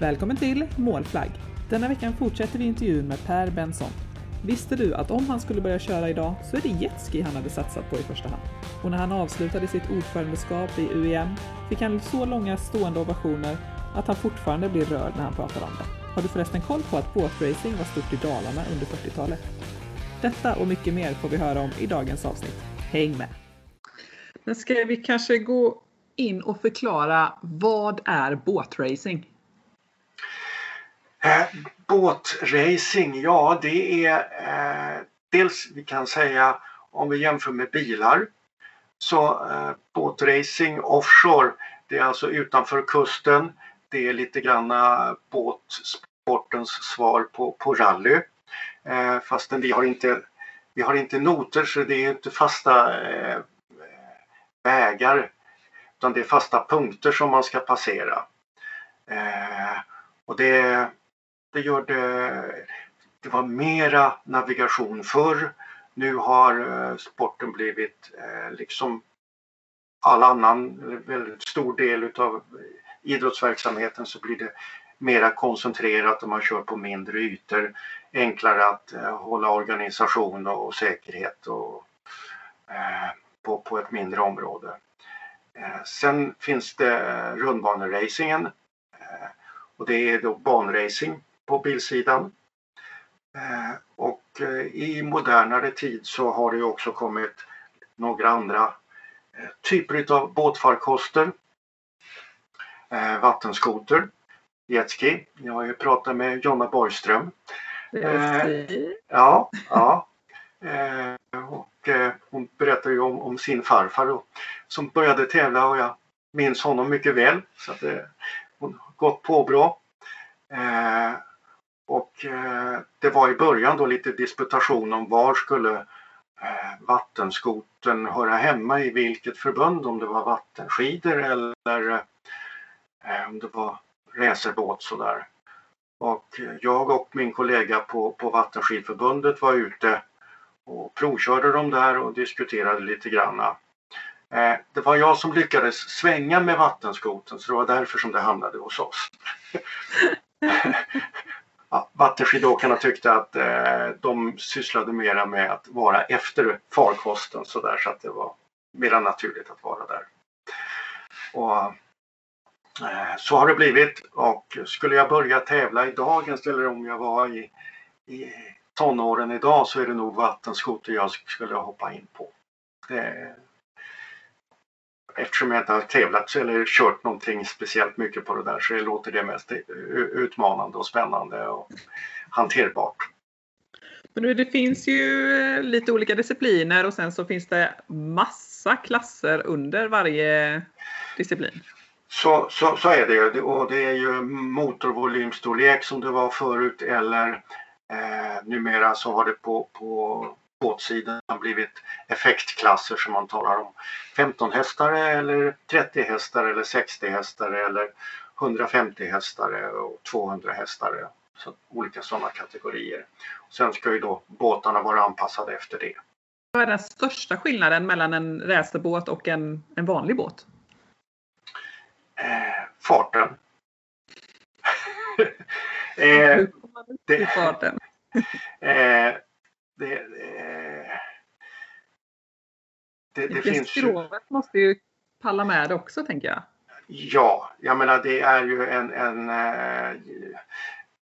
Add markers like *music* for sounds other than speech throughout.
Välkommen till Målflagg! Denna veckan fortsätter vi intervjun med Per Benson. Visste du att om han skulle börja köra idag så är det jetski han hade satsat på i första hand? Och när han avslutade sitt ordförandeskap i UEM fick han så långa stående ovationer att han fortfarande blir rörd när han pratar om det. Har du förresten koll på att båtracing var stort i Dalarna under 40-talet? Detta och mycket mer får vi höra om i dagens avsnitt. Häng med! Men ska vi kanske gå in och förklara vad är båtracing? Eh, båtracing, ja det är eh, dels vi kan säga om vi jämför med bilar så eh, båtracing offshore det är alltså utanför kusten. Det är lite grann eh, båtsportens svar på, på rally. Eh, fastän vi har inte vi har inte noter så det är inte fasta eh, vägar utan det är fasta punkter som man ska passera. Eh, och det, det gör det, det var mera navigation förr. Nu har eh, sporten blivit eh, liksom all annan, väldigt stor del utav idrottsverksamheten så blir det mera koncentrerat och man kör på mindre ytor. Enklare att eh, hålla organisation och, säkerhet och, på, på ett mindre område. Sen finns det rundbaneracingen och det är då banracing på bilsidan. Eh, och i modernare tid så har det också kommit några andra typer av båtfarkoster. Vattenskoter, jetski. Jag har ju pratat med Jonna Borgström. Ja, ja. Och hon berättar ju om, om sin farfar och, som började tävla och jag minns honom mycket väl. Så att hon har gått på bra. Och eh, det var i början då lite disputation om var skulle eh, vattenskoten höra hemma i vilket förbund, om det var vattenskidor eller eh, om det var racerbåt sådär. Och eh, jag och min kollega på, på Vattenskidförbundet var ute och provkörde dem där och diskuterade lite granna. Eh, det var jag som lyckades svänga med vattenskoten så det var därför som det hamnade hos oss. *laughs* vattenskidåkarna tyckte att eh, de sysslade mera med att vara efter farkosten så där så att det var mera naturligt att vara där. Och, eh, så har det blivit och skulle jag börja tävla i dagens eller om jag var i, i tonåren idag så är det nog vattenskoter jag skulle hoppa in på. Det, eftersom jag inte har tävlat eller kört någonting speciellt mycket på det där så låter det mest utmanande och spännande och hanterbart. Men det finns ju eh, lite olika discipliner och sen så finns det massa klasser under varje disciplin. Så, så, så är det och det är ju motorvolymstorlek som det var förut eller Eh, numera så har det på, på båtsidan blivit effektklasser som man talar om. 15 hästare eller 30 hästare eller 60 hästare eller 150 hästare och 200 hästare. Så olika sådana kategorier. Sen ska ju då båtarna vara anpassade efter det. Vad är den största skillnaden mellan en racerbåt och en, en vanlig båt? Eh, farten. *laughs* eh, det, farten? *laughs* eh, det, eh, det, det finns skrovet ju... måste ju palla med också tänker jag. Ja, jag menar det är ju en, en, eh,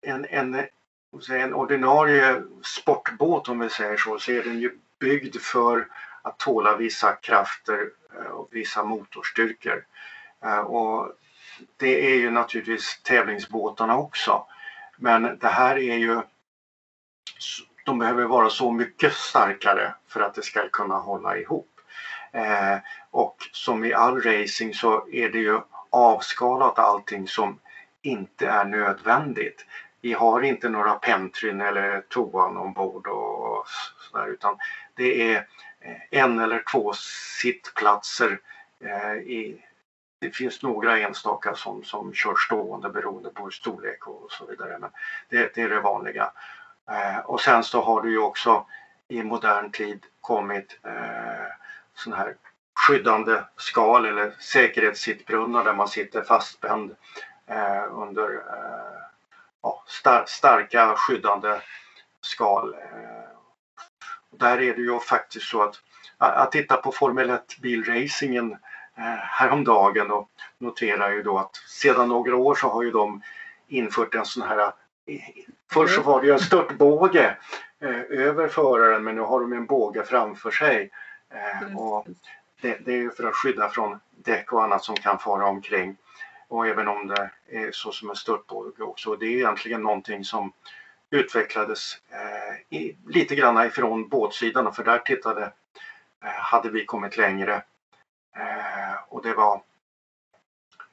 en, en, en ordinarie sportbåt om vi säger så, så är den ju byggd för att tåla vissa krafter eh, och vissa motorstyrkor. Och det är ju naturligtvis tävlingsbåtarna också. Men det här är ju de behöver vara så mycket starkare för att det ska kunna hålla ihop. Eh, och som i all racing så är det ju avskalat allting som inte är nödvändigt. Vi har inte några pentryn eller toan ombord och sådär utan det är eh, en eller två sittplatser eh, i det finns några enstaka som, som kör stående beroende på storlek och så vidare. Men det, det är det vanliga. Eh, och sen så har det ju också i modern tid kommit eh, sån här skyddande skal eller säkerhetssittbrunnar där man sitter fastspänd eh, under eh, ja, star starka skyddande skal. Eh, där är det ju faktiskt så att att titta på Formel 1 bilracingen eh, häromdagen och noterar ju då att sedan några år så har ju de infört en sån här Först så var det ju en störtbåge eh, över föraren men nu har de en båge framför sig. Eh, och det, det, är för att skydda från däck och annat som kan fara omkring. Och även om det är så som en störtbåge också. Det är egentligen någonting som utvecklades eh, i, lite grann ifrån båtsidan för där tittade eh, hade vi kommit längre. Eh, och det var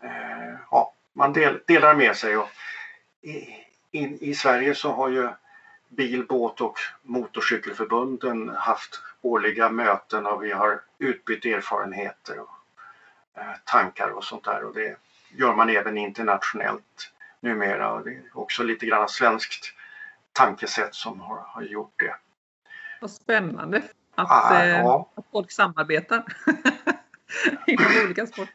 eh, ja, man del, delar med sig och in, i Sverige så har ju bil-, båt och motorcykelförbunden haft årliga möten och vi har utbytt erfarenheter och eh, tankar och sånt där och det gör man även internationellt numera och det är också lite grann svenskt tankesätt som har, har gjort det. Vad spännande att, ah, eh, ja. att folk samarbetar *laughs* inom olika sporter.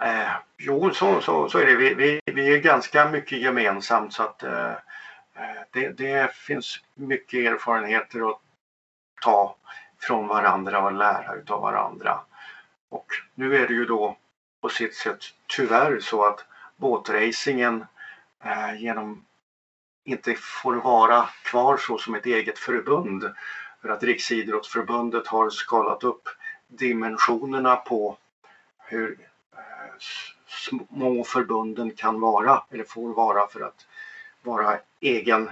Eh, jo, så, så, så är det. Vi, vi, vi är ganska mycket gemensamt så att eh, eh, det, det, finns mycket erfarenheter att ta från varandra och lära utav varandra. Och nu är det ju då på sitt sätt tyvärr så att båtracingen eh, genom inte får vara kvar så som ett eget förbund. För att Riksidrottsförbundet har skalat upp dimensionerna på hur små förbunden kan vara eller får vara för att vara egen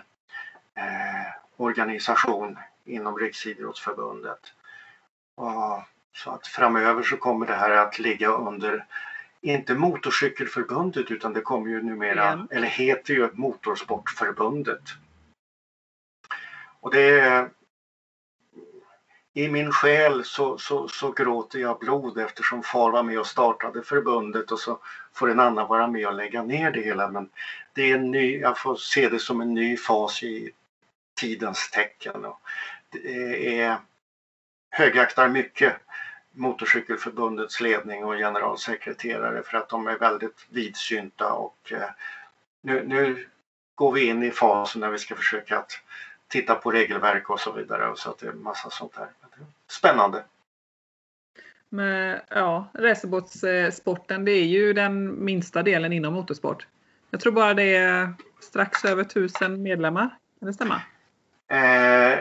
eh, organisation inom Riksidrottsförbundet. Och, så att framöver så kommer det här att ligga under inte Motorcykelförbundet utan det kommer ju numera, mm. eller heter ju Motorsportförbundet. Och det är i min själ så, så, så, gråter jag blod eftersom far var med och startade förbundet och så får en annan vara med och lägga ner det hela. Men det är en ny, jag får se det som en ny fas i tidens tecken. Och det är, högaktar mycket Motorcykelförbundets ledning och generalsekreterare för att de är väldigt vidsynta och eh, nu, nu går vi in i fasen när vi ska försöka att titta på regelverk och så vidare. Och så att det är massa sånt där. Spännande! Men, ja, racerbåtssporten det är ju den minsta delen inom motorsport. Jag tror bara det är strax över tusen medlemmar. Kan det stämma? Eh,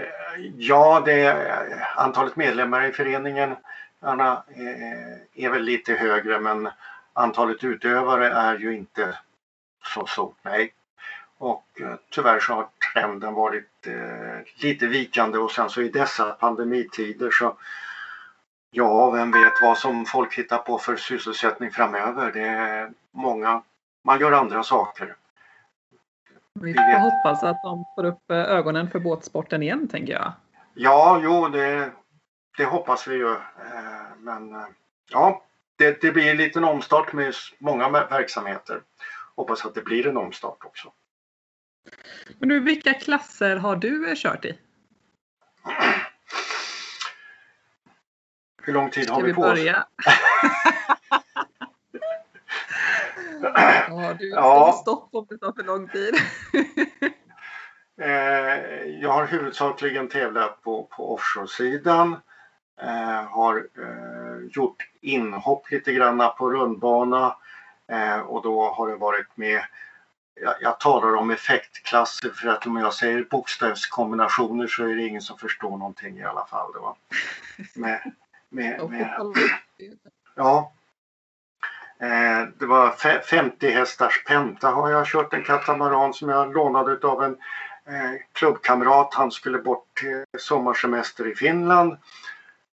ja, det antalet medlemmar i föreningen Anna, eh, är väl lite högre men antalet utövare är ju inte så stort, nej. Och eh, tyvärr så har trenden varit eh, lite vikande och sen så i dessa pandemitider så ja, vem vet vad som folk hittar på för sysselsättning framöver. Det är många, man gör andra saker. Vi får hoppas att de får upp eh, ögonen för båtsporten igen, tänker jag. Ja, jo, det, det hoppas vi ju. Eh, men ja, det, det blir en liten omstart med många verksamheter. Hoppas att det blir en omstart också. Men du, vilka klasser har du kört i? Hur lång tid har vi, vi på börja? *laughs* oss? ja, du ja. stopp om det tar för lång tid. *laughs* Eh, jag har huvudsakligen tävlat på, på offshore-sidan. Eh, har eh, gjort inhopp lite grann på rundbana eh, och då har det varit med jag, jag talar om effektklasser för att om jag säger bokstavskombinationer så är det ingen som förstår någonting i alla fall. Då. Med, med, med, ja. Eh, det var 50 hästars penta har jag kört en katamaran som jag lånade av en eh, klubbkamrat. Han skulle bort till sommarsemester i Finland.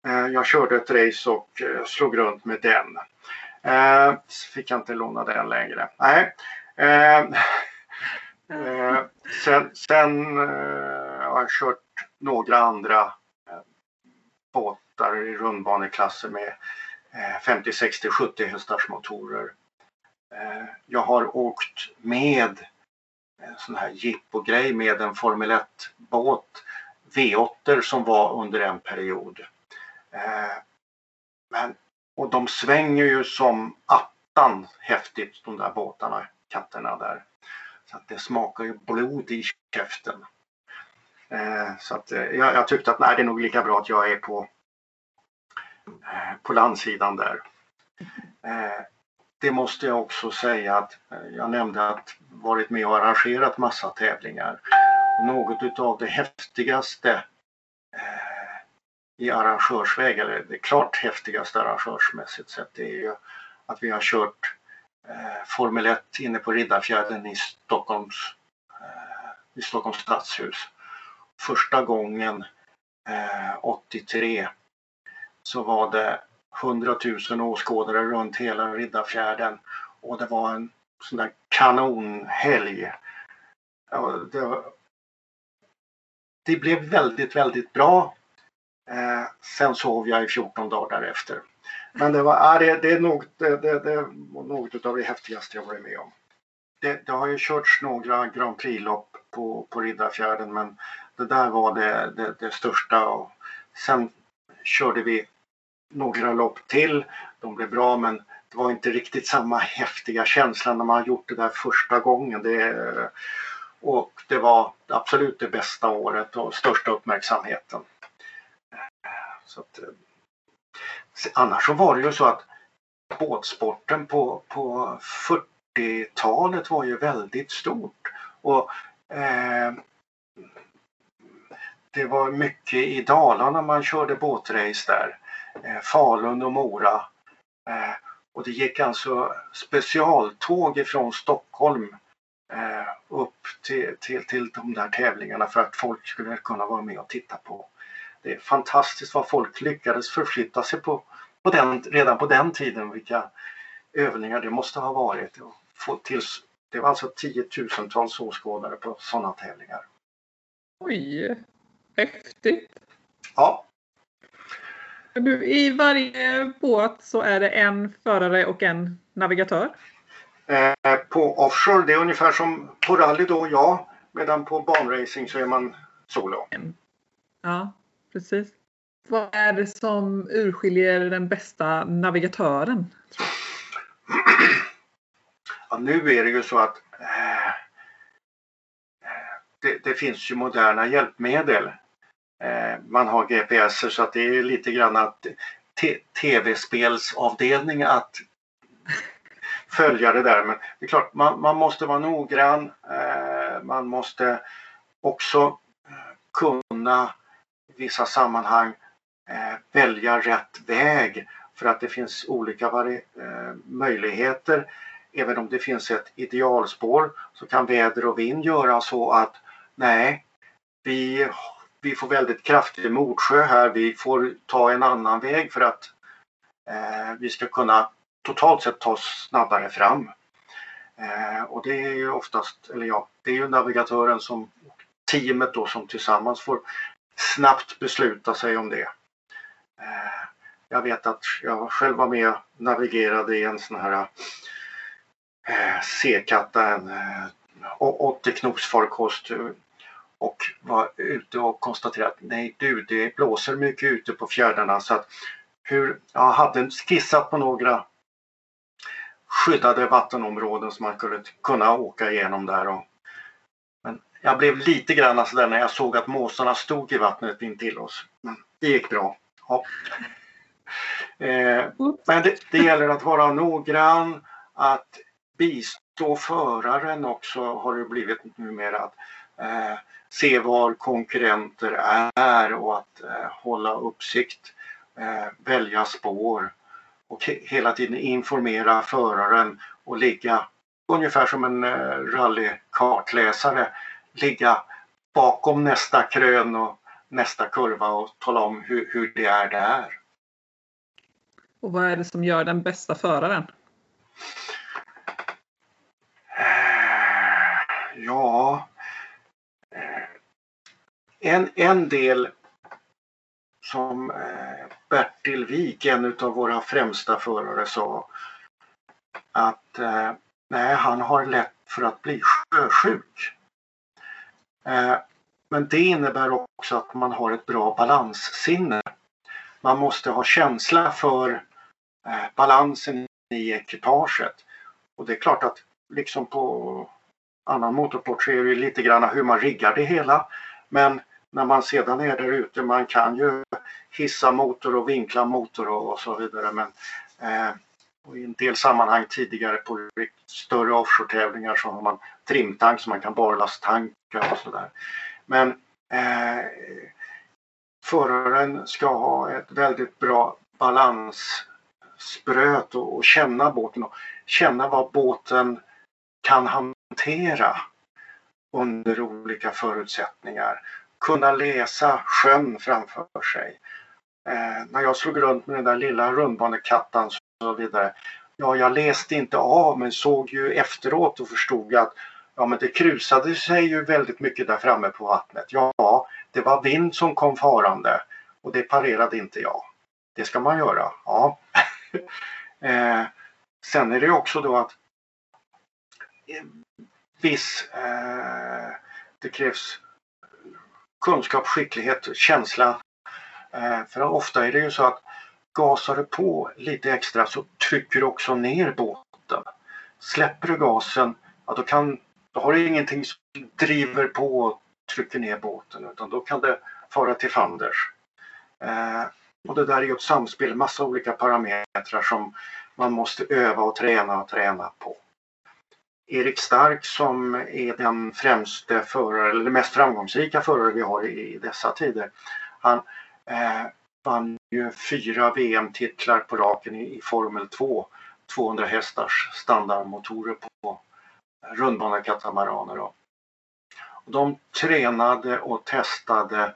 Eh, jag körde ett race och slog runt med den. Eh, fick jag inte låna den längre. Nej, sen sen eh, har jag kört några andra eh, båtar i rundbaneklasser med 50, 60, 70 hästars motorer. Eh, jag har åkt med en sån här jippo-grej med en Formel 1-båt V8 som var under en period. Eh, men, och de svänger ju som attan häftigt de där båtarna katterna där. Så att det smakar ju blod i käften. Eh, så att eh, jag, jag, tyckte att nej, det är nog lika bra att jag är på, eh, på landsidan där. Eh, det måste jag också säga att eh, jag nämnde att varit med och arrangerat massa tävlingar. Något utav det häftigaste eh, i arrangörsväg, eller det klart häftigaste arrangörsmässigt sett, det är ju att vi har kört Eh, Formel 1 inne på Riddarfjärden i Stockholms, eh, i Stockholms stadshus. Första gången eh, 83 så var det 100 000 åskådare runt hela Riddarfjärden och det var en sån där kanonhelg. Det, det blev väldigt, väldigt bra. Sen sov jag i 14 dagar därefter. Men det, var, ja, det, det är något, det, det, det något av det häftigaste jag varit med om. Det, det har ju körts några Grand Prix-lopp på, på Riddarfjärden men det där var det, det, det största. Och sen körde vi några lopp till. De blev bra men det var inte riktigt samma häftiga känsla när man har gjort det där första gången. Det, och det var absolut det bästa året och största uppmärksamheten. Så att, annars så var det ju så att båtsporten på, på 40-talet var ju väldigt stort. Och eh, Det var mycket i Dalarna man körde båtrace där. Eh, Falun och Mora. Eh, och det gick alltså specialtåg ifrån Stockholm eh, upp till, till, till de där tävlingarna för att folk skulle kunna vara med och titta på. Det är fantastiskt vad folk lyckades förflytta sig på på den, redan på den tiden vilka övningar det måste ha varit. Det var alltså tiotusentals åskådare på sådana tävlingar. Oj, häftigt! Ja. Du, I varje båt så är det en förare och en navigatör? Eh, på offshore, det är ungefär som på rally då, ja. Medan på banracing så är man solo. Ja, precis. Vad är det som urskiljer den bästa navigatören? Ja, nu är det ju så att eh, det, det, finns ju moderna hjälpmedel. Eh, man har GPS så att det är lite grann att tv-spelsavdelning att följa det där. Men det är klart, man, man måste vara noggrann. Eh, man måste också kunna vissa sammanhang eh, välja rätt väg för att det finns olika eh, möjligheter. Även om det finns ett idealspår så kan väder och vind göra så att nej, vi, vi får väldigt kraftig motsjö här. Vi får ta en annan väg för att eh, vi ska kunna totalt sett ta oss snabbare fram. Eh, och det är ju oftast, eller ja, det är ju navigatören som teamet då som tillsammans får snabbt besluta sig om det. Eh, jag vet att jag själv var med och navigerade i en sån här eh, C-katta, en eh, 80 knops farkost och var ute och konstaterade att nej du, det blåser mycket ute på fjärdarna så att hur, jag hade skissat på några skyddade vattenområden som man skulle kunna åka igenom där. Och, jag blev lite grann sådär när jag såg att måsarna stod i vattnet intill oss. Men det gick bra. Ja. Eh, men det, det, gäller att vara noggrann, att bistå föraren också har det blivit numera. Att, eh, se var konkurrenter är och att eh, hålla uppsikt, eh, välja spår och he hela tiden informera föraren och ligga ungefär som en eh, rallykartläsare, ligga bakom nästa krön och nästa kurva och tala om hur, hur det är där. Och vad är det som gör den bästa föraren? Eh, ja, eh, en, en del som eh, Bertil Wik, en av våra främsta förare, sa att nej, han har lätt för att bli sjösjuk. Eh, men det innebär också att man har ett bra balanssinne. Man måste ha känsla för eh, balansen i ekipaget. Och det är klart att liksom på annan motorsport så är det lite grann hur man riggar det hela. Men när man sedan är där ute, man kan ju hissa motor och vinkla motor och, och så vidare. Men eh, i en del sammanhang tidigare på större offshore-tävlingar så har man trimtank så man kan barlasttanka och sådär. Men eh, föraren ska ha ett väldigt bra balansspröt och, och känna båten och känna vad båten kan hantera under olika förutsättningar. Kunna läsa sjön framför sig. Eh, när jag slog runt med den där lilla rundbanekattan och så vidare. Ja, jag läste inte av men såg ju efteråt och förstod att ja, men det krusade sig ju väldigt mycket där framme på vattnet. Ja, det var vind som kom farande och det parerade inte jag. Det ska man göra, ja. *laughs* eh, sen är det också då att eh, viss, eh, det krävs kunskap, skicklighet, känsla. Eh, för ofta är det ju så att gasar du på lite extra så trycker du också ner båten. Släpper du gasen, ja, då, kan, då har du ingenting som driver på och trycker ner båten utan då kan det fara till fanders. Eh, och det där är ju ett samspel, massa olika parametrar som man måste öva och träna och träna på. Erik Stark som är den främste förare, eller mest framgångsrika förare vi har i dessa tider. Han eh, vann ju fyra VM-titlar på raken i, i Formel 2. 200 hästars standardmotorer på rundbanekatamaraner. De tränade och testade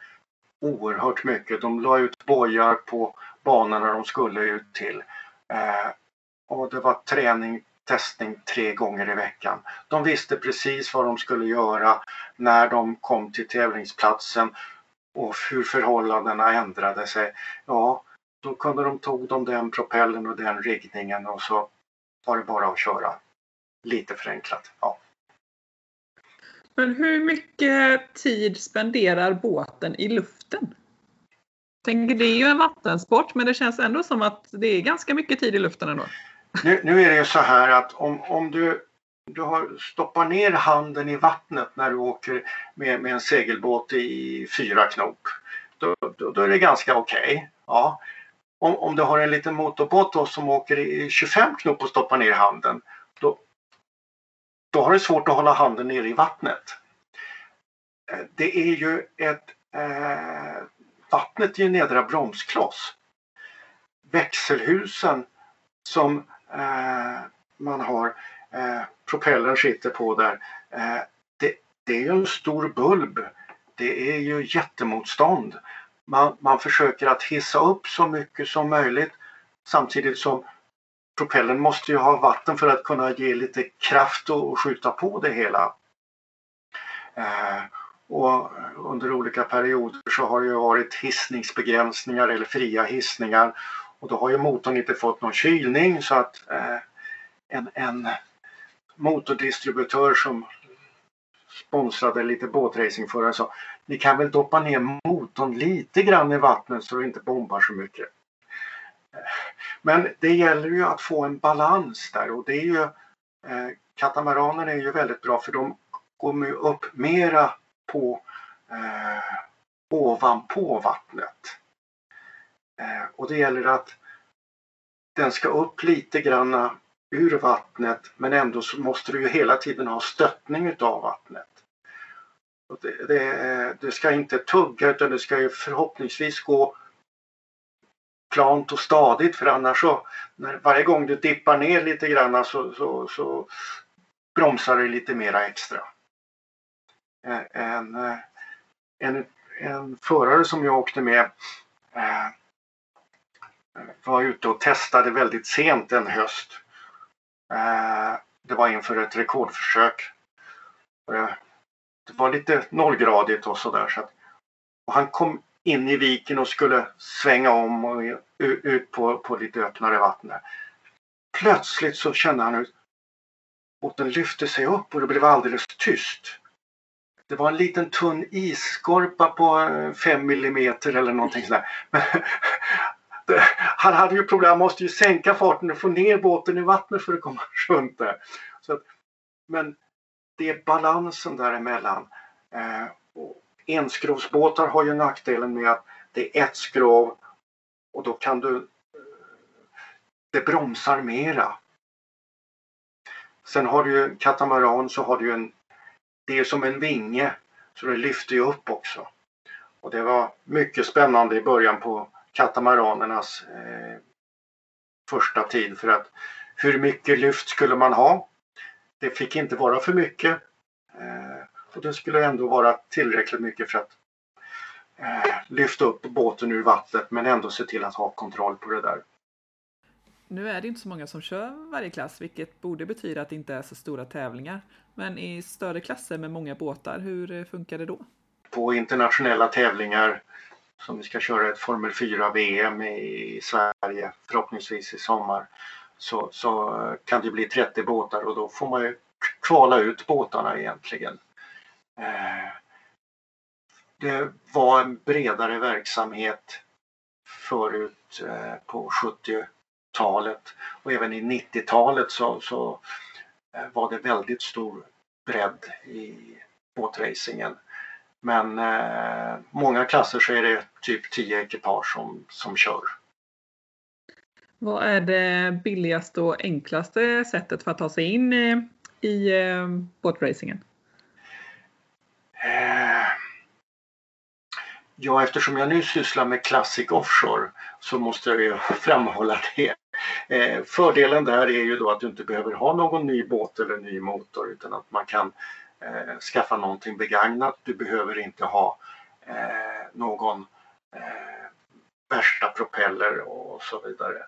oerhört mycket. De la ut bojar på banorna de skulle ut till. Eh, och det var träning, testning tre gånger i veckan. De visste precis vad de skulle göra när de kom till tävlingsplatsen och hur förhållandena ändrade sig. Ja, då kunde de tog de den propellen och den riggningen och så var det bara att köra. Lite förenklat. Ja. Men hur mycket tid spenderar båten i luften? tänker det är ju en vattensport men det känns ändå som att det är ganska mycket tid i luften ändå. Nu, nu är det ju så här att om, om du, du har, stoppar ner handen i vattnet när du åker med, med en segelbåt i fyra knop. Då, då, då är det ganska okej. Okay. Ja. Om, om du har en liten motorbåt då som åker i 25 knop och stoppar ner handen. Då, då har du svårt att hålla handen nere i vattnet. Eh, det är ju ett eh, vattnet är en nedre bromskloss. Växelhusen som eh, man har, eh, propellern sitter på där, eh, det, det är ju en stor bulb. Det är ju jättemotstånd. Man, man försöker att hissa upp så mycket som möjligt samtidigt som propellern måste ju ha vatten för att kunna ge lite kraft och skjuta på det hela. Eh, och under olika perioder så har det ju varit hissningsbegränsningar eller fria hissningar och då har ju motorn inte fått någon kylning så att eh, en, en motordistributör som sponsrade lite båtracingförare sa ni kan väl doppa ner motorn lite grann i vattnet så det inte bombar så mycket. Men det gäller ju att få en balans där och det är ju eh, katamaraner är ju väldigt bra för de går upp mera på eh, ovanpå vattnet. Eh, och det gäller att den ska upp lite granna ur vattnet men ändå så måste du ju hela tiden ha stöttning utav vattnet. Det, det, det, ska inte tugga utan det ska ju förhoppningsvis gå plant och stadigt för annars så när, varje gång du dippar ner lite grann så, så, så bromsar det lite mera extra. Eh, en, eh, en, en förare som jag åkte med eh, var ute och testade väldigt sent en höst. Eh, det var inför ett rekordförsök. Eh, det var lite nollgradigt och sådär. Så han kom in i viken och skulle svänga om och ut på, på lite öppnare vatten. Plötsligt så kände han hur båten lyfte sig upp och det blev alldeles tyst. Det var en liten tunn isskorpa på eh, 5 millimeter mm eller någonting sådär. Men, *laughs* Eh, han hade ju problem, han måste ju sänka farten och få ner båten i vattnet för att komma *laughs* runt där. Så att men det är balansen däremellan. Eh, och enskrovsbåtar har ju nackdelen med att det är ett skrov och då kan du eh, det bromsar mera. Sen har du ju katamaran så har du en det är som en vinge så det lyfter ju upp också. Och det var mycket spännande i början på katamaranernas eh, första tid för att hur mycket lyft skulle man ha? Det fick inte vara för mycket eh, och det skulle ändå vara tillräckligt mycket för att eh, lyfta upp båten ur vattnet men ändå se till att ha kontroll på det där. Nu är det inte så många som kör varje klass, vilket borde betyda att det inte är så stora tävlingar. Men i större klasser med många båtar, hur eh, funkar det då? På internationella tävlingar som vi ska köra ett Formel 4 VM i Sverige förhoppningsvis i sommar så, så eh, kan det bli 30 båtar och då får man ju kvala ut båtarna egentligen. Eh, det var en bredare verksamhet förut eh, på 70-talet och även i 90-talet så, så var det väldigt stor bredd i båtracingen. Men eh, många klasser så är det typ 10 ekipage som, som kör. Vad är det billigaste och enklaste sättet för att ta sig in eh, i eh, båtracingen? Eh, ja, eftersom jag nu sysslar med Classic Offshore så måste jag ju *laughs* framhålla det. Eh, fördelen där är ju då att du inte behöver ha någon ny båt eller ny motor utan att man kan eh, skaffa någonting begagnat. Du behöver inte ha eh, någon eh, värsta propeller och så vidare.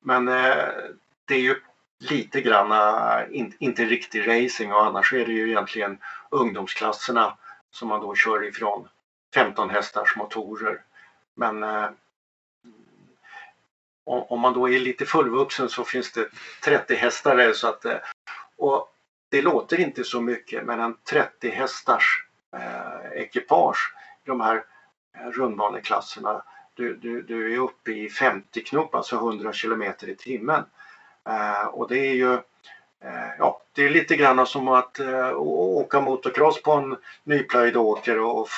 Men eh, det är ju lite granna, eh, in, inte riktig racing och annars är det ju egentligen ungdomsklasserna som man då kör ifrån 15 hästars motorer. Men eh, om man då är lite fullvuxen så finns det 30 hästar så att eh, och det låter inte så mycket men en 30 hästars eh, ekipage i de här eh, rundbaneklasserna du, du, du är uppe i 50 knop, alltså 100 kilometer i timmen. Eh, och det är ju eh, ja, det är lite grann som att eh, åka motocross på en nyplöjd åker och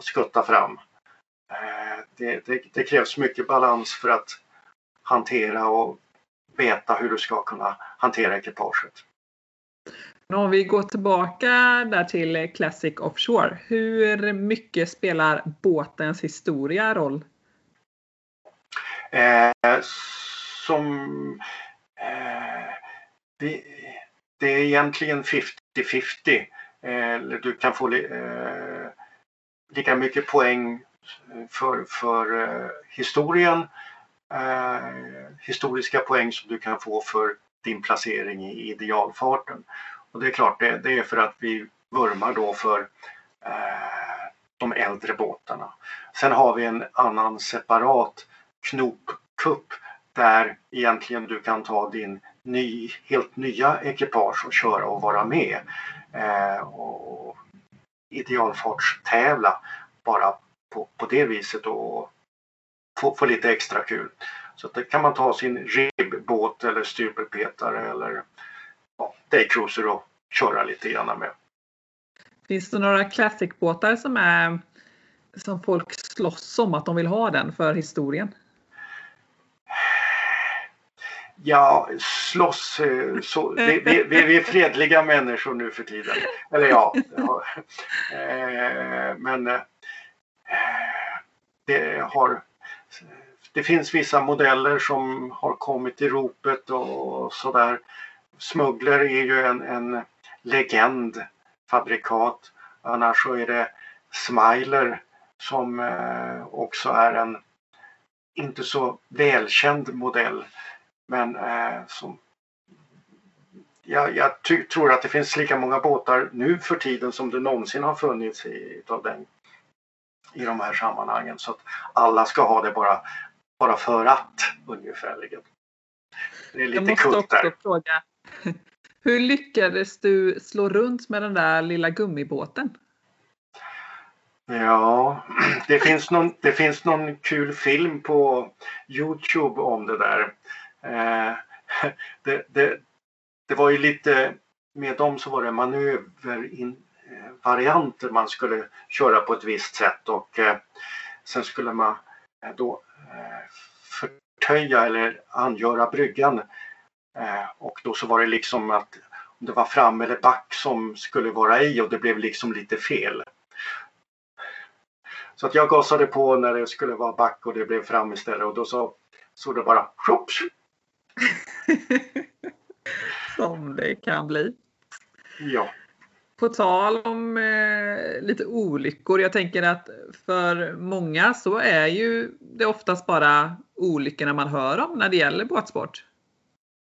skutta fram. Eh, det, det, det, krävs mycket balans för att hantera och veta hur du ska kunna hantera ekipaget. Om vi går tillbaka där till Classic Offshore. Hur mycket spelar båtens historia roll? Eh, som eh, det, det, är egentligen 50-50. Eh, du kan få eh, lika mycket poäng för, för eh, historien, eh, historiska poäng som du kan få för din placering i idealfarten. Och det är klart, det, det är för att vi vurmar då för eh, de äldre båtarna. Sen har vi en annan separat knopkupp där egentligen du kan ta din ny, helt nya ekipage och köra och vara med. Eh, och idealfartstävla bara på, på det viset och få, få lite extra kul. Så det kan man ta sin ribbåt eller styrpelpetare eller daycruiser och köra lite grann med. Finns det några classicbåtar som är som folk slåss om att de vill ha den för historien? Ja, slåss. Eh, så, *laughs* vi, vi, vi, är fredliga människor nu för tiden. Eller ja. ja. Eh, men eh, det har det finns vissa modeller som har kommit i ropet och sådär. Smuggler är ju en, en legend fabrikat. Annars så är det Smiler som också är en inte så välkänd modell men eh, som, ja, jag tror att det finns lika många båtar nu för tiden som det någonsin har funnits i, av den, i de här sammanhangen. Så att alla ska ha det bara, bara för att ungefärligen. Det är lite jag måste också där. fråga. *laughs* Hur lyckades du slå runt med den där lilla gummibåten? Ja, *clears throat* det finns, någon, det finns någon kul film på Youtube om det där. Eh, *laughs* det, det, det var ju lite med dem så var det manövervarianter eh, man skulle köra på ett visst sätt och eh, sen skulle man eh, då eh, förtöja eller angöra bryggan. Eh, och då så var det liksom att om det var fram eller back som skulle vara i och det blev liksom lite fel. Så att jag gasade på när det skulle vara back och det blev fram istället och då så såg det bara tjops. *laughs* Som det kan bli. Ja. På tal om eh, lite olyckor. Jag tänker att för många så är ju det oftast bara olyckorna man hör om när det gäller båtsport.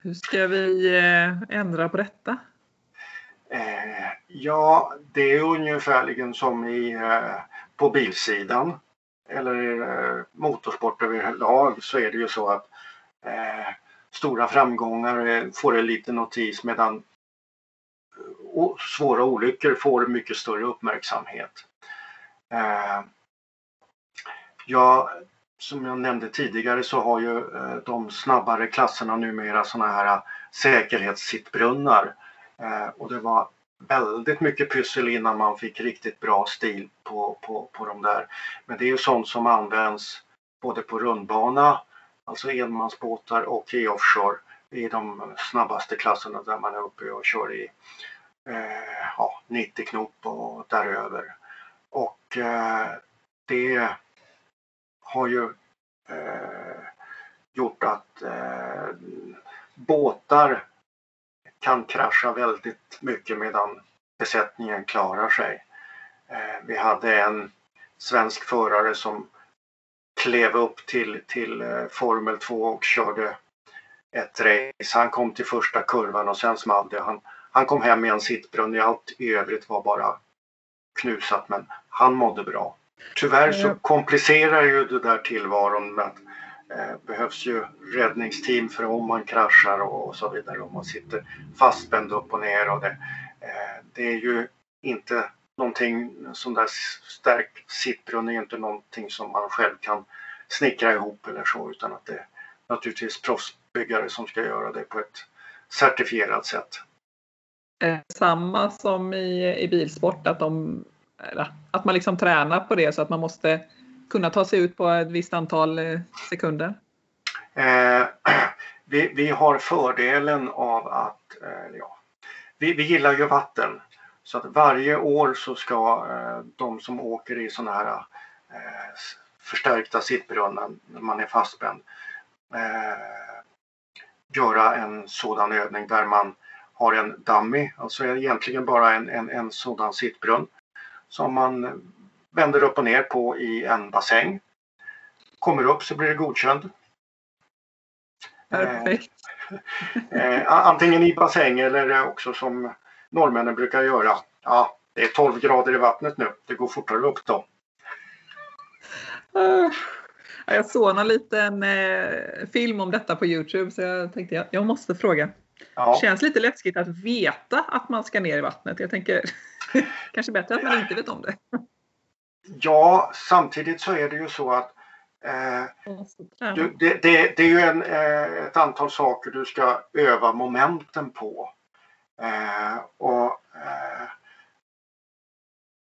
Hur ska vi eh, ändra på detta? Eh, ja, det är ungefärligen som i, eh, på bilsidan eller motorsport överlag så är det ju så att stora framgångar får en liten notis medan svåra olyckor får mycket större uppmärksamhet. Jag som jag nämnde tidigare så har ju eh, de snabbare klasserna numera sådana här eh, säkerhetssittbrunnar. Eh, och det var väldigt mycket pyssel innan man fick riktigt bra stil på, på, på de där. Men det är ju sånt som används både på rundbana, alltså enmansbåtar och i offshore i de snabbaste klasserna där man är uppe och kör i eh, ja, 90 knop och däröver. Och eh, det har ju eh, gjort att eh, båtar kan krascha väldigt mycket medan besättningen klarar sig. Eh, vi hade en svensk förare som klev upp till, till eh, Formel 2 och körde ett race. Han kom till första kurvan och sen small det. Han, han kom hem med en sittbrunn. Allt i övrigt var bara knusat men han mådde bra. Tyvärr så komplicerar ju det där tillvaron med att eh, behövs ju räddningsteam för om man kraschar och, så vidare. Om man sitter fastspänd upp och ner och det, eh, det är ju inte någonting, sån där stark sittbrunn är inte någonting som man själv kan snickra ihop eller så utan att det är naturligtvis proffsbyggare som ska göra det på ett certifierat sätt. Eh, samma som i, i bilsport, att, de, att man liksom tränar på det så att man måste kunna ta sig ut på ett visst antal eh, sekunder? Eh, *clears throat* vi, vi, har fördelen av att eh, ja, vi, vi, gillar ju vatten. Så att varje år så ska eh, de som åker i sådana här eh, förstärkta sittbrunnar när man är fastspänd eh, göra en sådan övning där man har en dummy, alltså egentligen bara en, en, en sådan sittbrunn som man vänder upp och ner på i en bassäng. Kommer upp så blir det godkänd. Perfekt. Eh, antingen i bassäng eller också som norrmännen brukar göra. Ja, det är 12 grader i vattnet nu. Det går fortare upp då. Uh, jag såg någon liten eh, film om detta på Youtube så jag tänkte jag, jag måste fråga. Ja. Det känns lite läskigt att veta att man ska ner i vattnet. Jag tänker *laughs* kanske bättre att man inte vet om det. Ja, samtidigt så är det ju så att eh, du, det, det, det, är ju en, eh, ett antal saker du ska öva momenten på. Eh, och eh,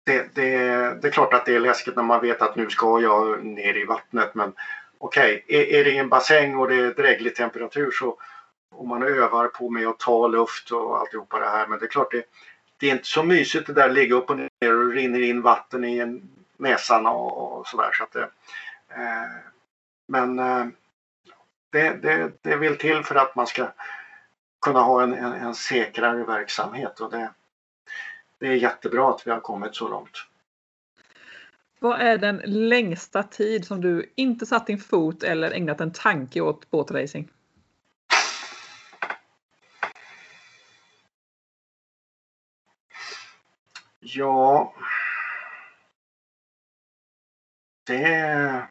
det, det, det, är klart att det är läskigt när man vet att nu ska jag ner i vattnet men okej, okay, är, är, det en bassäng och det är dräglig temperatur så och man övar på med att ta luft och alltihopa det här men det är klart det, det är inte så mysigt det där ligga upp och ner och rinner in vatten i en näsan och, och sådär. Så att det, eh, men eh, det, det, det vill till för att man ska kunna ha en, en, en säkrare verksamhet och det, det är jättebra att vi har kommit så långt. Vad är den längsta tid som du inte satt din fot eller ägnat en tanke åt båtracing? Ja, det...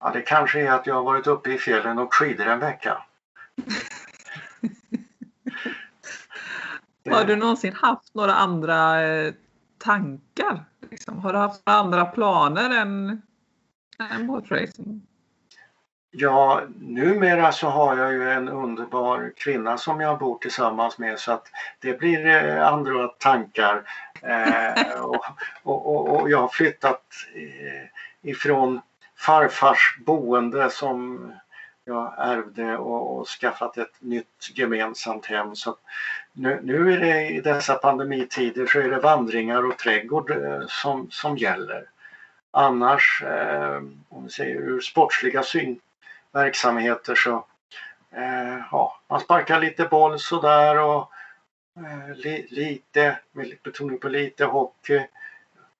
Ja, det kanske är att jag har varit uppe i fjällen och skidor en vecka. *laughs* har du någonsin haft några andra eh, tankar? Liksom? Har du haft några andra planer än, än båtracing? Ja, numera så har jag ju en underbar kvinna som jag bor tillsammans med så att det blir eh, andra tankar. Eh, *laughs* och, och, och, jag har flyttat eh, ifrån farfars boende som jag ärvde och, och, skaffat ett nytt gemensamt hem. Så nu, nu är det i dessa pandemitider så är det vandringar och trädgård eh, som, som gäller. Annars, eh, om vi säger ur sportsliga synverksamheter så eh, ja, man sparkar lite boll sådär och eh, li, lite, med betoning på lite hockey.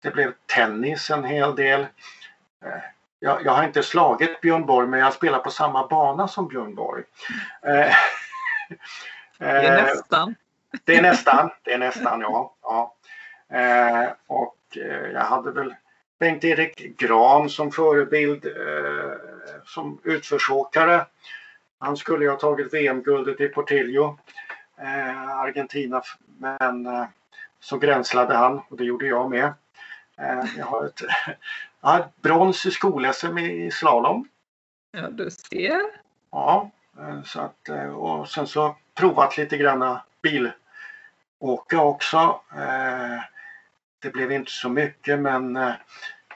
Det blev tennis en hel del. Eh, jag, jag, har inte slagit Björn Borg men jag spelar på samma bana som Björn Borg. Eh, *laughs* det är eh, nästan. Det är nästan, det är nästan ja. ja. Eh, och jag hade väl Bengt-Erik Gran som förebild som utförsåkare. Han skulle ju ha tagit VM-guldet i Portillo, eh, Argentina, men eh, så gränslade han och det gjorde jag med. Eh, jag har ett, *laughs* jag brons i skol-SM i slalom. Ja, du ser. Ja, eh, så att, eh, och sen så provat lite granna bilåka också. Det blev inte så mycket men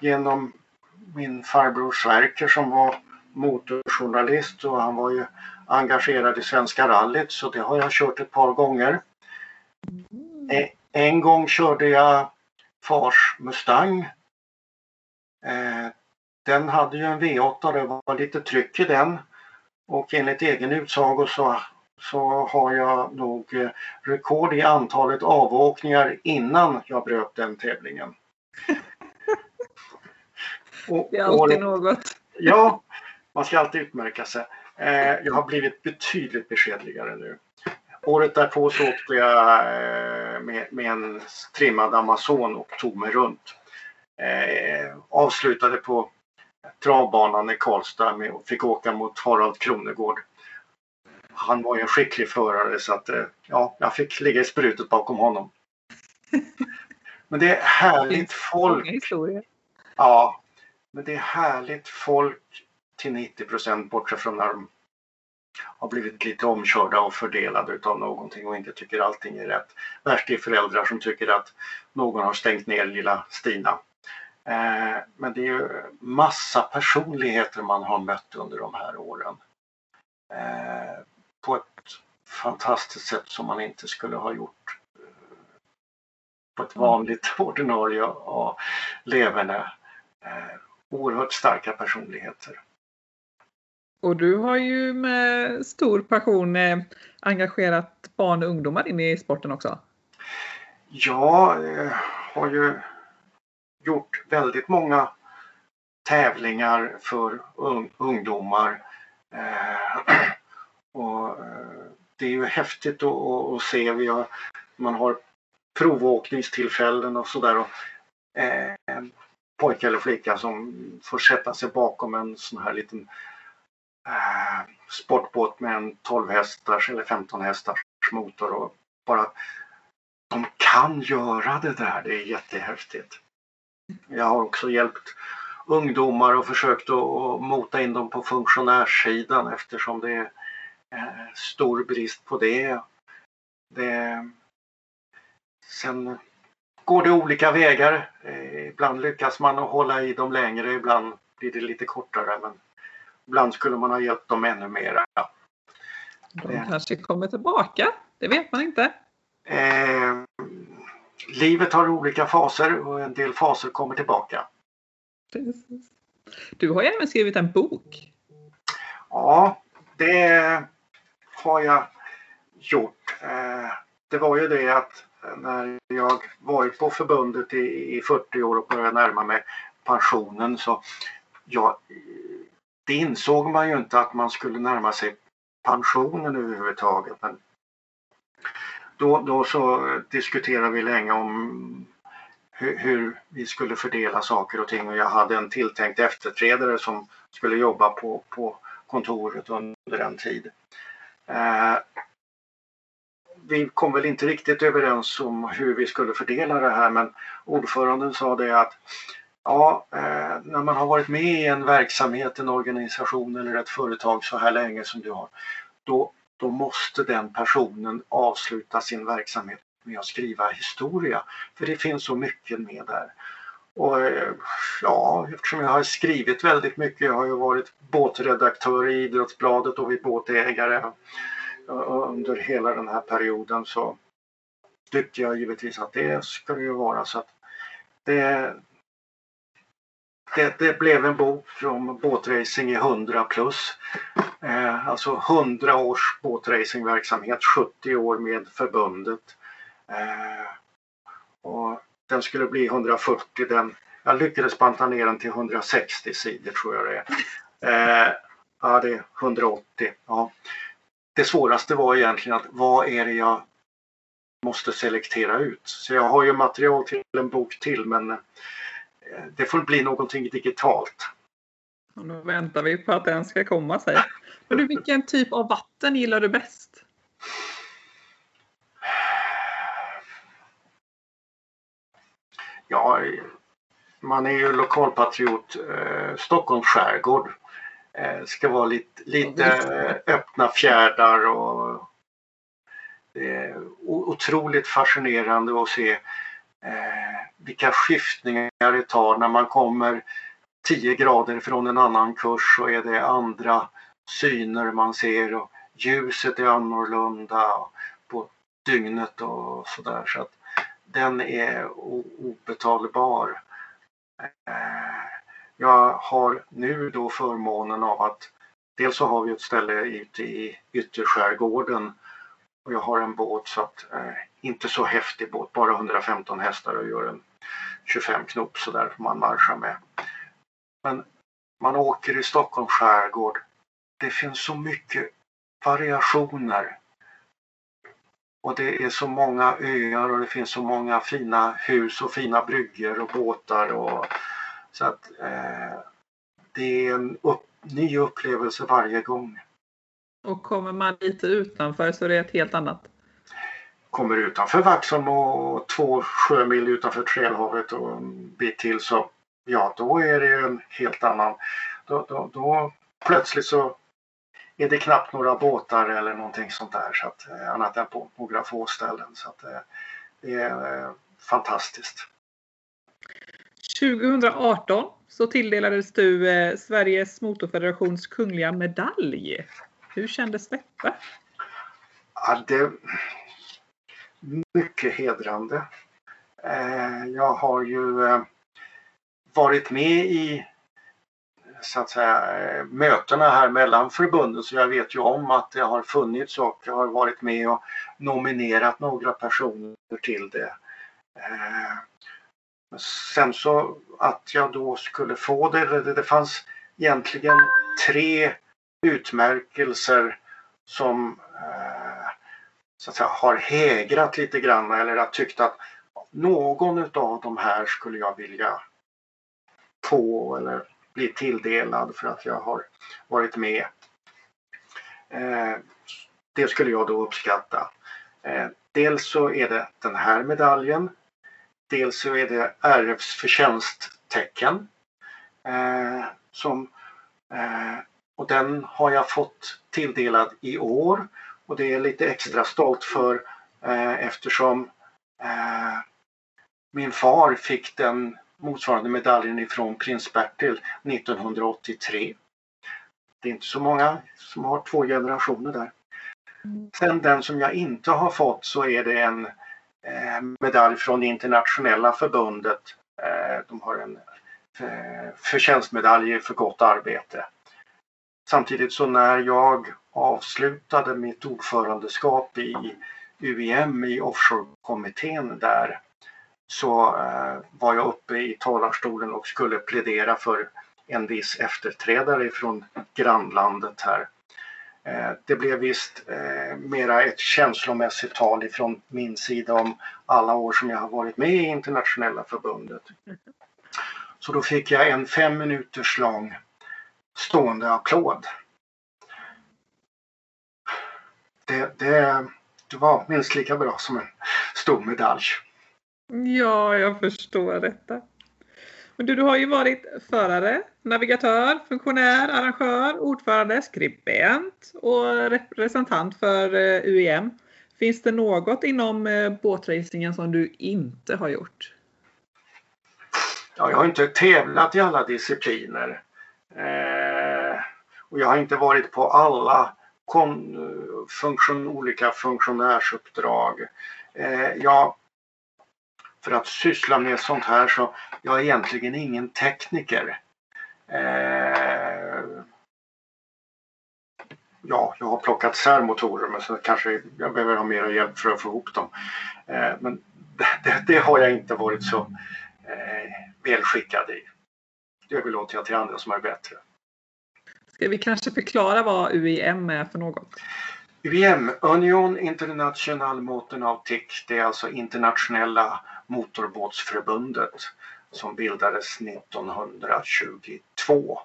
genom min farbror Sverker som var motorjournalist och han var ju engagerad i Svenska rallyt så det har jag kört ett par gånger. Mm. En gång körde jag fars Mustang. Eh, den hade ju en V8 och det var lite tryck i den. Och enligt egen utsago så, så har jag nog eh, rekord i antalet avåkningar innan jag bröt den tävlingen. *laughs* Och, det är alltid året, något. Ja, man ska alltid utmärka sig. Eh, jag har blivit betydligt beskedligare nu. Året därpå så åkte jag eh, med, med, en trimmad Amazon och tog mig runt. Eh, avslutade på travbanan i Karlstad med, och fick åka mot Harald Kronegård. Han var ju en skicklig förare så att eh, ja, jag fick ligga i sprutet bakom honom. *laughs* Men det är härligt folk. Ja, men det är härligt folk till 90 procent bortsett från när de har blivit lite omkörda och fördelade utav någonting och inte tycker allting är rätt. Värst är föräldrar som tycker att någon har stängt ner lilla Stina. Eh, men det är ju massa personligheter man har mött under de här åren. Eh, på ett fantastiskt sätt som man inte skulle ha gjort eh, på ett vanligt *laughs* ordinarie leverne. Eh, Oerhört starka personligheter. Och du har ju med stor passion eh, engagerat barn och ungdomar in i sporten också. Jag eh, har ju gjort väldigt många tävlingar för ungdomar. Eh, *clears throat* och det är ju häftigt att, se. Vi har, man har provåkningstillfällen och sådär. Eh, pojke eller flicka som får sätta sig bakom en sån här liten eh, sportbåt med en 12 hästars eller 15 hästars motor och bara de kan göra det där. Det är jättehäftigt. Jag har också hjälpt ungdomar och försökt att mota in dem på funktionärssidan eftersom det är eh, stor brist på det. det. Sen går det olika vägar. Eh, ibland lyckas man att hålla i dem längre, ibland blir det lite kortare. Men Ibland skulle man ha gett dem ännu mera. De kanske kommer tillbaka, det vet man inte. Eh, livet har olika faser och en del faser kommer tillbaka. Precis. Du har ju även skrivit en bok. Ja, det har jag gjort. Eh, det var ju det att när jag varit på förbundet i, 40 år och började närma mig pensionen så ja, det insåg man ju inte att man skulle närma sig pensionen överhuvudtaget. Men då, då så diskuterade vi länge om hur, hur, vi skulle fördela saker och ting och jag hade en tilltänkt efterträdare som skulle jobba på, på kontoret under en tid. Eh, vi kom väl inte riktigt överens om hur vi skulle fördela det här men ordföranden sa det att ja, eh, när man har varit med i en verksamhet, en organisation eller ett företag så här länge som du har, då, då måste den personen avsluta sin verksamhet med att skriva historia. För det finns så mycket med där. Och eh, ja, eftersom jag har skrivit väldigt mycket, jag har ju varit båtredaktör i Idrottsbladet och vid Båtägare under hela den här perioden så tyckte jag givetvis att det ska det ju vara. Så att det, det, det blev en bok om båtracing i 100 plus. Eh, alltså 100 års båtracingverksamhet, 70 år med förbundet. Eh, och den skulle bli 140. Den, jag lyckades banta ner den till 160 sidor tror jag det är. Eh, ja, det är 180. Ja. Det svåraste var egentligen att vad är det jag måste selektera ut. Så jag har ju material till en bok till men eh, det får bli någonting digitalt. Och nu väntar vi på att den ska komma sig. Men du, vilken typ av vatten gillar du bäst? Ja, man är ju lokalpatriot. Eh, Stockholms skärgård ska vara lite, lite öppna fjärdar och det är otroligt fascinerande att se eh, vilka skiftningar det tar när man kommer 10 grader från en annan kurs så är det andra syner man ser och ljuset är annorlunda på dygnet och sådär. Så att den är obetalbar. Jag har nu då förmånen av att dels så har vi ett ställe ute i ytterskärgården och jag har en båt så att eh, inte så häftig båt, bara 115 hästar och gör en 25 knop så där får man marscha med. Men man åker i Stockholms skärgård. Det finns så mycket variationer. Och det är så många öar och det finns så många fina hus och fina bryggor och båtar. Och, så att eh, det är en upp, ny upplevelse varje gång. Och kommer man lite utanför så är det ett helt annat? Kommer utanför Vaxholm och två sjömil utanför Trälhavet och en bit till så ja, då är det en helt annan. Då, då, då plötsligt så är det knappt några båtar eller någonting sånt där så att, eh, annat än på några få ställen. Så att, eh, det är eh, fantastiskt. 2018 så tilldelades du eh, Sveriges Motorfederations kungliga medalj. Hur kändes detta? Ja, det mycket hedrande. Eh, jag har ju eh, varit med i så att säga, eh, mötena här mellan förbunden så jag vet ju om att det har funnits och jag har varit med och nominerat några personer till det. Eh, sen så att jag då skulle få det, det fanns egentligen tre utmärkelser som eh, så att säga, har hägrat lite grann eller har tyckt att någon av de här skulle jag vilja få eller bli tilldelad för att jag har varit med. Eh, det skulle jag då uppskatta. Eh, dels så är det den här medaljen. Dels så är det RFs förtjänsttecken. Eh, som, och den har jag fått tilldelad i år och det är lite extra stolt för eftersom min far fick den motsvarande medaljen ifrån prins Bertil 1983. Det är inte så många som har två generationer där. Sen den som jag inte har fått så är det en eh, Eh, medalj från det internationella förbundet. Eh, de har en eh, förtjänstmedalj för gott arbete. Samtidigt så när jag avslutade mitt ordförandeskap i UEM i offshore-kommittén där så var jag uppe i talarstolen och skulle plädera för en viss efterträdare från grannlandet här. Eh, det blev visst eh, mera ett känslomässigt tal ifrån min sida om alla år som jag har varit med i internationella förbundet. Så då fick jag en fem minuters lång stående applåd. Det, det, det var minst lika bra som en stor medalj. Ja, jag förstår detta. Men du, du har ju varit förare, navigatör, funktionär, arrangör, ordförande, skribent och representant för eh, UEM. Finns det något inom eh, båtracingen som du inte har gjort? Ja, jag har inte tävlat i alla discipliner. Eh, och jag har inte varit på alla eh, funktion, olika funktionärsuppdrag. Eh, jag, för att syssla med sånt här så jag är egentligen ingen tekniker. Eh, ja, jag har plockat särmotorer men så kanske jag behöver ha mer hjälp för att få ihop dem. Eh, men *laughs* det, det, har jag inte varit så eh, välskickad i. Det överlåter jag till andra som är bättre. Ska vi kanske förklara vad UIM är för något? UIM, Union International Motornautic, det är alltså internationella motorbåtsförbundet som bildades 1922.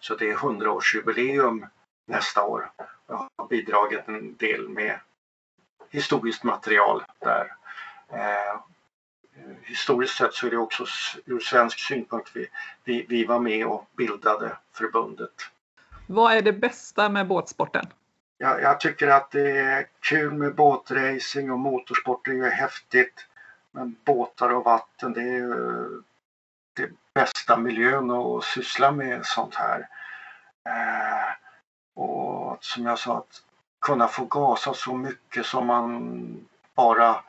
Så det är 100-årsjubileum nästa år. Jag har bidragit en del med historiskt material där. Eh, historiskt sett så är det också ur svensk synpunkt vi, vi, vi var med och bildade förbundet. Vad är det bästa med båtsporten? Jag, jag tycker att det är kul med båtracing och motorsport är ju häftigt. Men båtar och vatten det är ju det bästa miljön att syssla med sånt här. Eh, och som jag sa, att kunna få gasa så mycket som man bara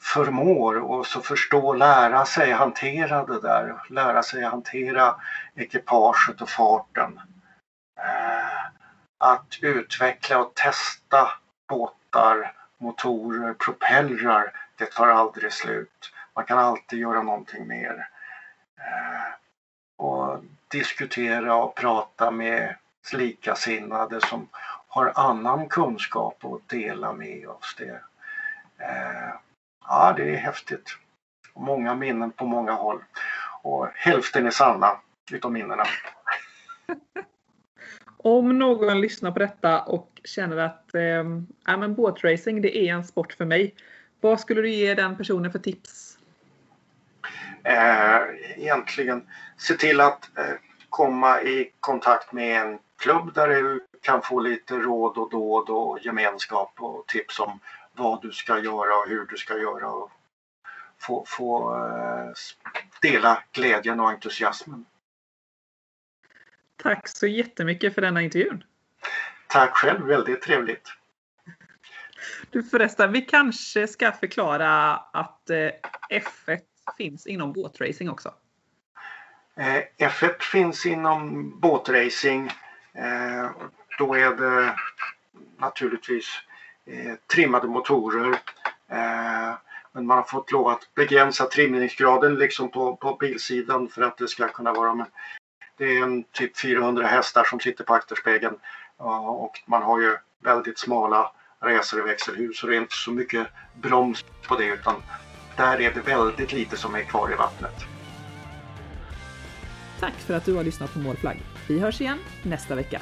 förmår och så förstå, lära sig hantera det där. Lära sig hantera ekipaget och farten. Eh, att utveckla och testa båtar, motorer, propellrar, det tar aldrig slut. Man kan alltid göra någonting mer. Eh, och diskutera och prata med likasinnade som har annan kunskap att dela med oss. Det. Eh, ja, det är häftigt. Många minnen på många håll. Och hälften är sanna utav minnena. *laughs* Om någon lyssnar på detta och känner att eh, men båtracing det är en sport för mig. Vad skulle du ge den personen för tips? Eh, egentligen se till att eh, komma i kontakt med en klubb där du kan få lite råd och dåd och gemenskap och tips om vad du ska göra och hur du ska göra och få, få eh, dela glädjen och entusiasmen. Tack så jättemycket för denna intervjun. Tack själv, väldigt trevligt. Du förresten, vi kanske ska förklara att eh, F1 finns inom båtracing också. Eh, F1 finns inom båtracing. Eh, då är det naturligtvis trimmade motorer. Men man har fått lov att begränsa trimningsgraden liksom på, på bilsidan för att det ska kunna vara med det är en typ 400 hästar som sitter på akterspegeln och man har ju väldigt smala resor i växelhus och det är inte så mycket broms på det utan där är det väldigt lite som är kvar i vattnet. Tack för att du har lyssnat på Målflagg. Vi hörs igen nästa vecka.